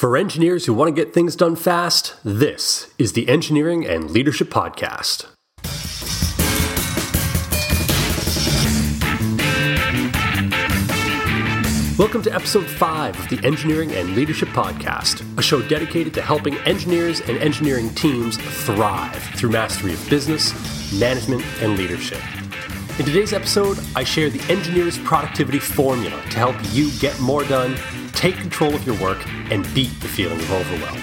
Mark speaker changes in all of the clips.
Speaker 1: For engineers who want to get things done fast, this is the Engineering and Leadership Podcast. Welcome to episode 5 of the Engineering and Leadership Podcast, a show dedicated to helping engineers and engineering teams thrive through mastery of business, management, and leadership. In today's episode, I share the engineer's productivity formula to help you get more done take control of your work, and beat the feeling of overwhelm.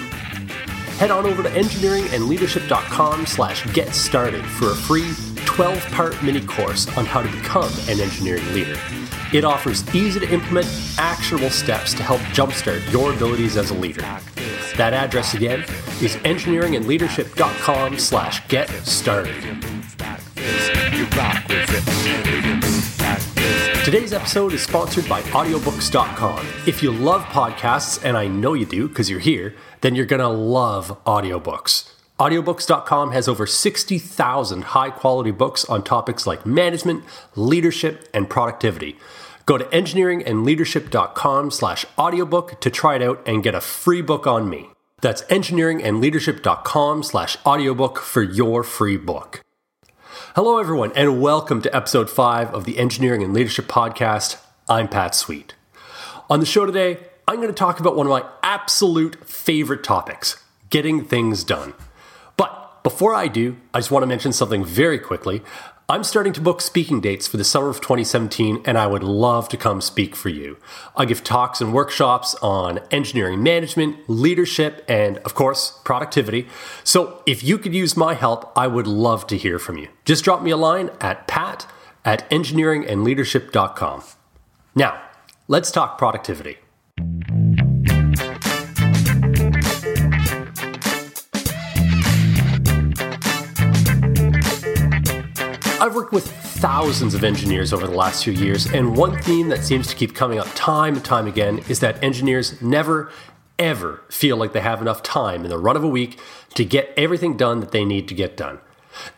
Speaker 1: Head on over to engineeringandleadership.com slash get started for a free 12-part mini course on how to become an engineering leader. It offers easy to implement, actionable steps to help jumpstart your abilities as a leader. That address again is engineeringandleadership.com slash get started. Today's episode is sponsored by audiobooks.com. If you love podcasts, and I know you do because you're here, then you're going to love audiobooks. Audiobooks.com has over 60,000 high quality books on topics like management, leadership, and productivity. Go to engineeringandleadership.com slash audiobook to try it out and get a free book on me. That's engineeringandleadership.com slash audiobook for your free book. Hello, everyone, and welcome to episode 5 of the Engineering and Leadership Podcast. I'm Pat Sweet. On the show today, I'm going to talk about one of my absolute favorite topics getting things done. But before I do, I just want to mention something very quickly. I'm starting to book speaking dates for the summer of 2017, and I would love to come speak for you. I give talks and workshops on engineering management, leadership, and of course, productivity. So if you could use my help, I would love to hear from you. Just drop me a line at pat at engineeringandleadership.com. Now, let's talk productivity. I've worked with thousands of engineers over the last few years, and one theme that seems to keep coming up time and time again is that engineers never, ever feel like they have enough time in the run of a week to get everything done that they need to get done.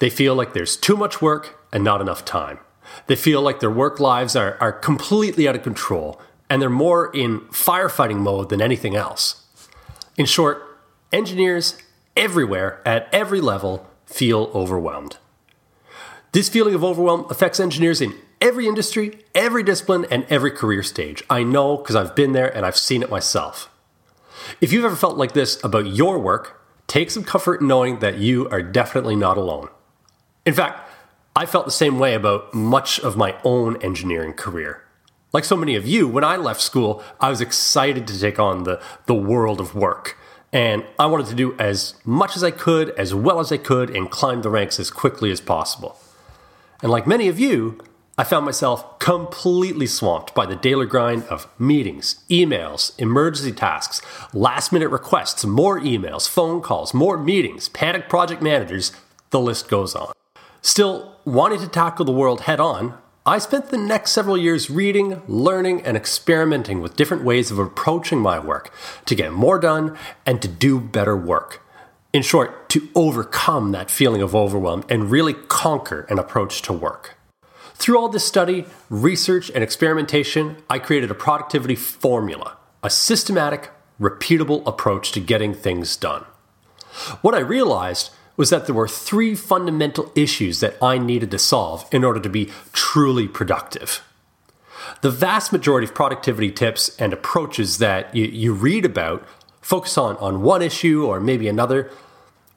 Speaker 1: They feel like there's too much work and not enough time. They feel like their work lives are, are completely out of control, and they're more in firefighting mode than anything else. In short, engineers everywhere at every level feel overwhelmed. This feeling of overwhelm affects engineers in every industry, every discipline, and every career stage. I know because I've been there and I've seen it myself. If you've ever felt like this about your work, take some comfort in knowing that you are definitely not alone. In fact, I felt the same way about much of my own engineering career. Like so many of you, when I left school, I was excited to take on the, the world of work. And I wanted to do as much as I could, as well as I could, and climb the ranks as quickly as possible. And like many of you, I found myself completely swamped by the daily grind of meetings, emails, emergency tasks, last minute requests, more emails, phone calls, more meetings, panic project managers, the list goes on. Still, wanting to tackle the world head on, I spent the next several years reading, learning, and experimenting with different ways of approaching my work to get more done and to do better work. In short, to overcome that feeling of overwhelm and really conquer an approach to work. Through all this study, research, and experimentation, I created a productivity formula, a systematic, repeatable approach to getting things done. What I realized was that there were three fundamental issues that I needed to solve in order to be truly productive. The vast majority of productivity tips and approaches that you, you read about focus on, on one issue or maybe another,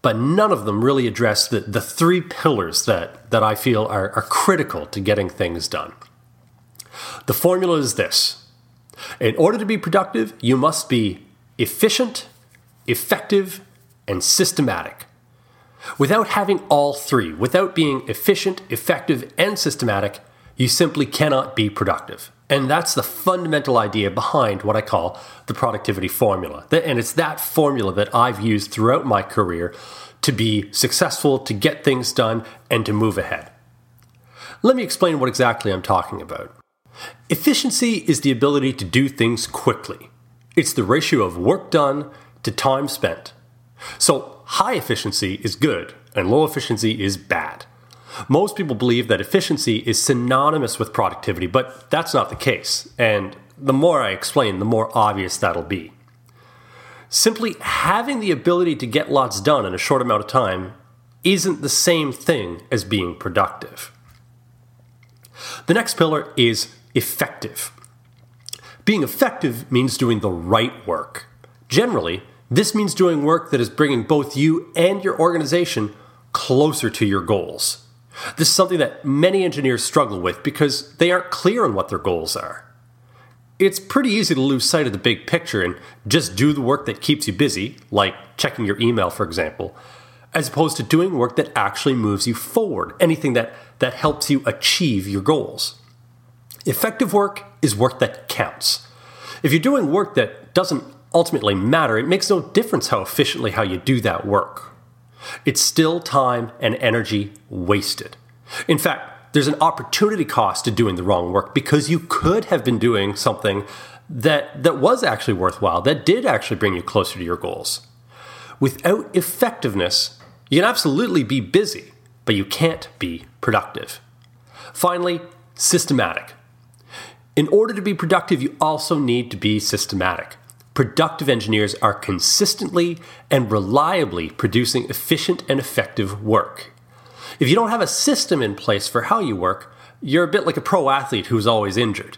Speaker 1: but none of them really address the, the three pillars that, that I feel are, are critical to getting things done. The formula is this In order to be productive, you must be efficient, effective, and systematic. Without having all three, without being efficient, effective, and systematic, you simply cannot be productive. And that's the fundamental idea behind what I call the productivity formula. And it's that formula that I've used throughout my career to be successful, to get things done, and to move ahead. Let me explain what exactly I'm talking about. Efficiency is the ability to do things quickly. It's the ratio of work done to time spent. So, high efficiency is good and low efficiency is bad. Most people believe that efficiency is synonymous with productivity, but that's not the case. And the more I explain, the more obvious that'll be. Simply having the ability to get lots done in a short amount of time isn't the same thing as being productive. The next pillar is effective. Being effective means doing the right work. Generally, this means doing work that is bringing both you and your organization closer to your goals. This is something that many engineers struggle with because they aren't clear on what their goals are. It's pretty easy to lose sight of the big picture and just do the work that keeps you busy, like checking your email, for example, as opposed to doing work that actually moves you forward, anything that, that helps you achieve your goals. Effective work is work that counts. If you're doing work that doesn't ultimately matter, it makes no difference how efficiently how you do that work. It's still time and energy wasted. In fact, there's an opportunity cost to doing the wrong work because you could have been doing something that, that was actually worthwhile, that did actually bring you closer to your goals. Without effectiveness, you can absolutely be busy, but you can't be productive. Finally, systematic. In order to be productive, you also need to be systematic. Productive engineers are consistently and reliably producing efficient and effective work. If you don't have a system in place for how you work, you're a bit like a pro athlete who's always injured.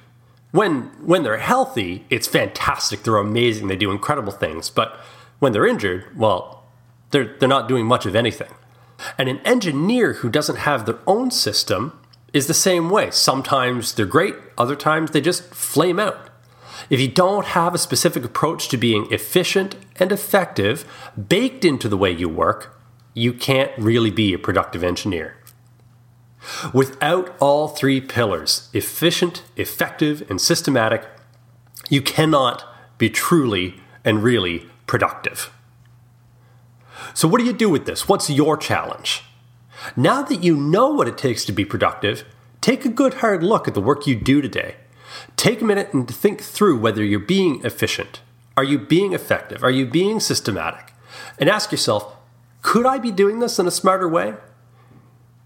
Speaker 1: When, when they're healthy, it's fantastic, they're amazing, they do incredible things, but when they're injured, well, they're, they're not doing much of anything. And an engineer who doesn't have their own system is the same way. Sometimes they're great, other times they just flame out. If you don't have a specific approach to being efficient and effective baked into the way you work, you can't really be a productive engineer. Without all three pillars efficient, effective, and systematic you cannot be truly and really productive. So, what do you do with this? What's your challenge? Now that you know what it takes to be productive, take a good hard look at the work you do today Take a minute and think through whether you're being efficient. Are you being effective? Are you being systematic? And ask yourself could I be doing this in a smarter way?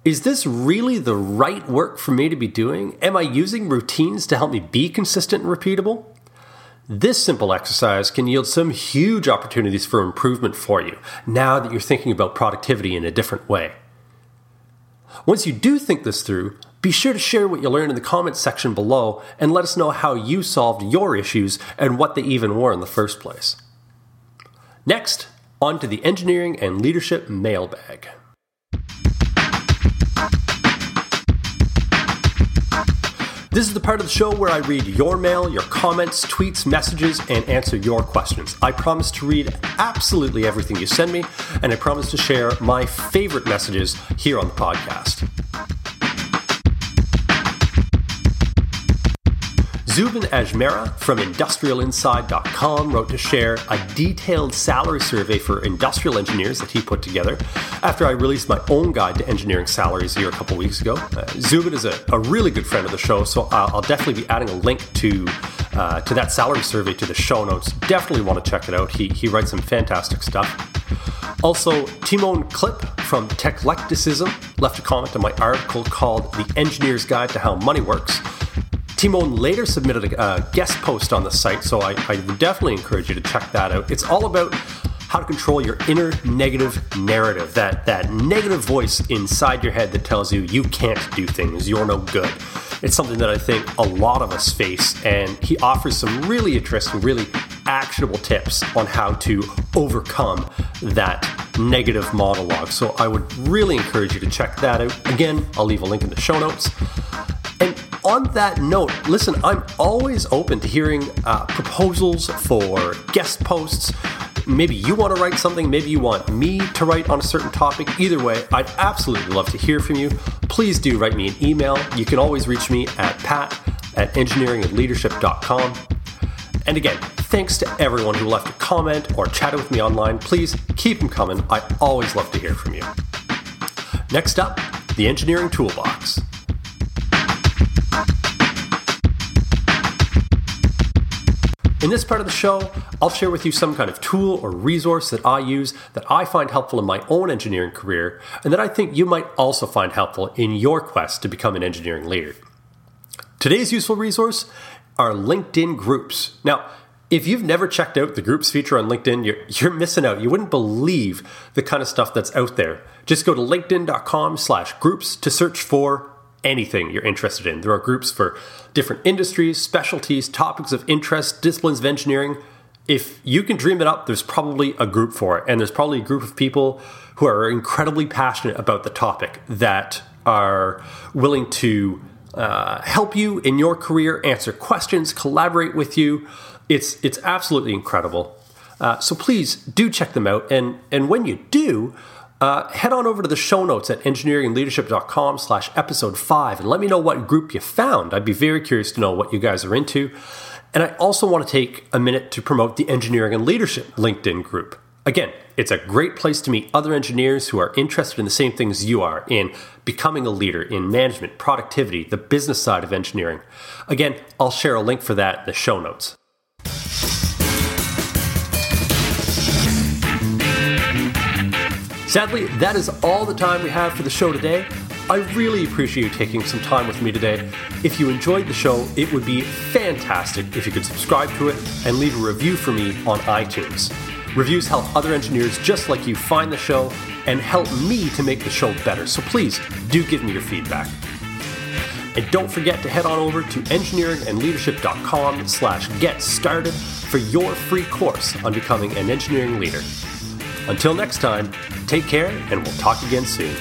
Speaker 1: Is this really the right work for me to be doing? Am I using routines to help me be consistent and repeatable? This simple exercise can yield some huge opportunities for improvement for you now that you're thinking about productivity in a different way. Once you do think this through, be sure to share what you learned in the comments section below and let us know how you solved your issues and what they even were in the first place. Next, on to the engineering and leadership mailbag. This is the part of the show where I read your mail, your comments, tweets, messages, and answer your questions. I promise to read absolutely everything you send me, and I promise to share my favorite messages here on the podcast. Zubin Ajmera from IndustrialInside.com wrote to share a detailed salary survey for industrial engineers that he put together after I released my own guide to engineering salaries here a couple weeks ago. Uh, Zubin is a, a, really good friend of the show, so I'll, I'll definitely be adding a link to uh, to that salary survey to the show notes. Definitely want to check it out. He, he writes some fantastic stuff. Also, Timon Clip from Techlecticism left a comment on my article called The Engineer's Guide to How Money Works. Timon later submitted a, a guest post on the site, so I, I definitely encourage you to check that out. It's all about how to control your inner negative narrative, that, that negative voice inside your head that tells you you can't do things, you're no good. It's something that I think a lot of us face, and he offers some really interesting, really actionable tips on how to overcome that negative monologue. So I would really encourage you to check that out. Again, I'll leave a link in the show notes. On that note, listen, I'm always open to hearing uh, proposals for guest posts. Maybe you want to write something, maybe you want me to write on a certain topic. Either way, I'd absolutely love to hear from you. Please do write me an email. You can always reach me at pat at engineeringandleadership.com. And again, thanks to everyone who left a comment or chatted with me online. Please keep them coming. I always love to hear from you. Next up, the Engineering Toolbox. In this part of the show, I'll share with you some kind of tool or resource that I use that I find helpful in my own engineering career and that I think you might also find helpful in your quest to become an engineering leader. Today's useful resource are LinkedIn groups. Now, if you've never checked out the groups feature on LinkedIn, you're, you're missing out. You wouldn't believe the kind of stuff that's out there. Just go to linkedin.com slash groups to search for anything you're interested in. There are groups for different industries, specialties, topics of interest, disciplines of engineering. If you can dream it up, there's probably a group for it. And there's probably a group of people who are incredibly passionate about the topic that are willing to uh, help you in your career, answer questions, collaborate with you. It's it's absolutely incredible. Uh, so please do check them out, and and when you do, uh, head on over to the show notes at engineeringleadership.com slash episode 5 and let me know what group you found. I'd be very curious to know what you guys are into. And I also want to take a minute to promote the Engineering and Leadership LinkedIn group. Again, it's a great place to meet other engineers who are interested in the same things you are in becoming a leader in management, productivity, the business side of engineering. Again, I'll share a link for that in the show notes. Sadly, that is all the time we have for the show today. I really appreciate you taking some time with me today. If you enjoyed the show, it would be fantastic if you could subscribe to it and leave a review for me on iTunes. Reviews help other engineers just like you find the show and help me to make the show better. So please do give me your feedback. And don't forget to head on over to engineeringandleadership.com slash get started for your free course on becoming an engineering leader. Until next time, take care and we'll talk again soon.